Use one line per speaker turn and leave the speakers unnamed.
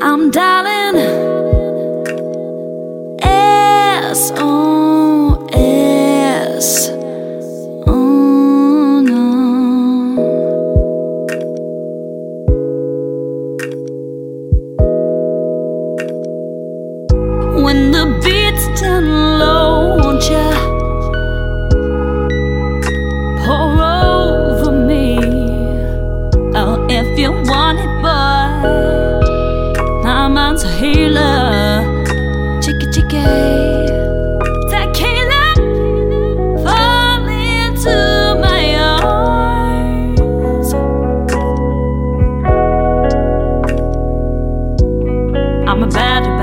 I'm dialing SOS. Oh no. When the beat's done. you want it, boy. My mind's a healer. Chicky, chicky. Tequila, fall into my arms. I'm a bad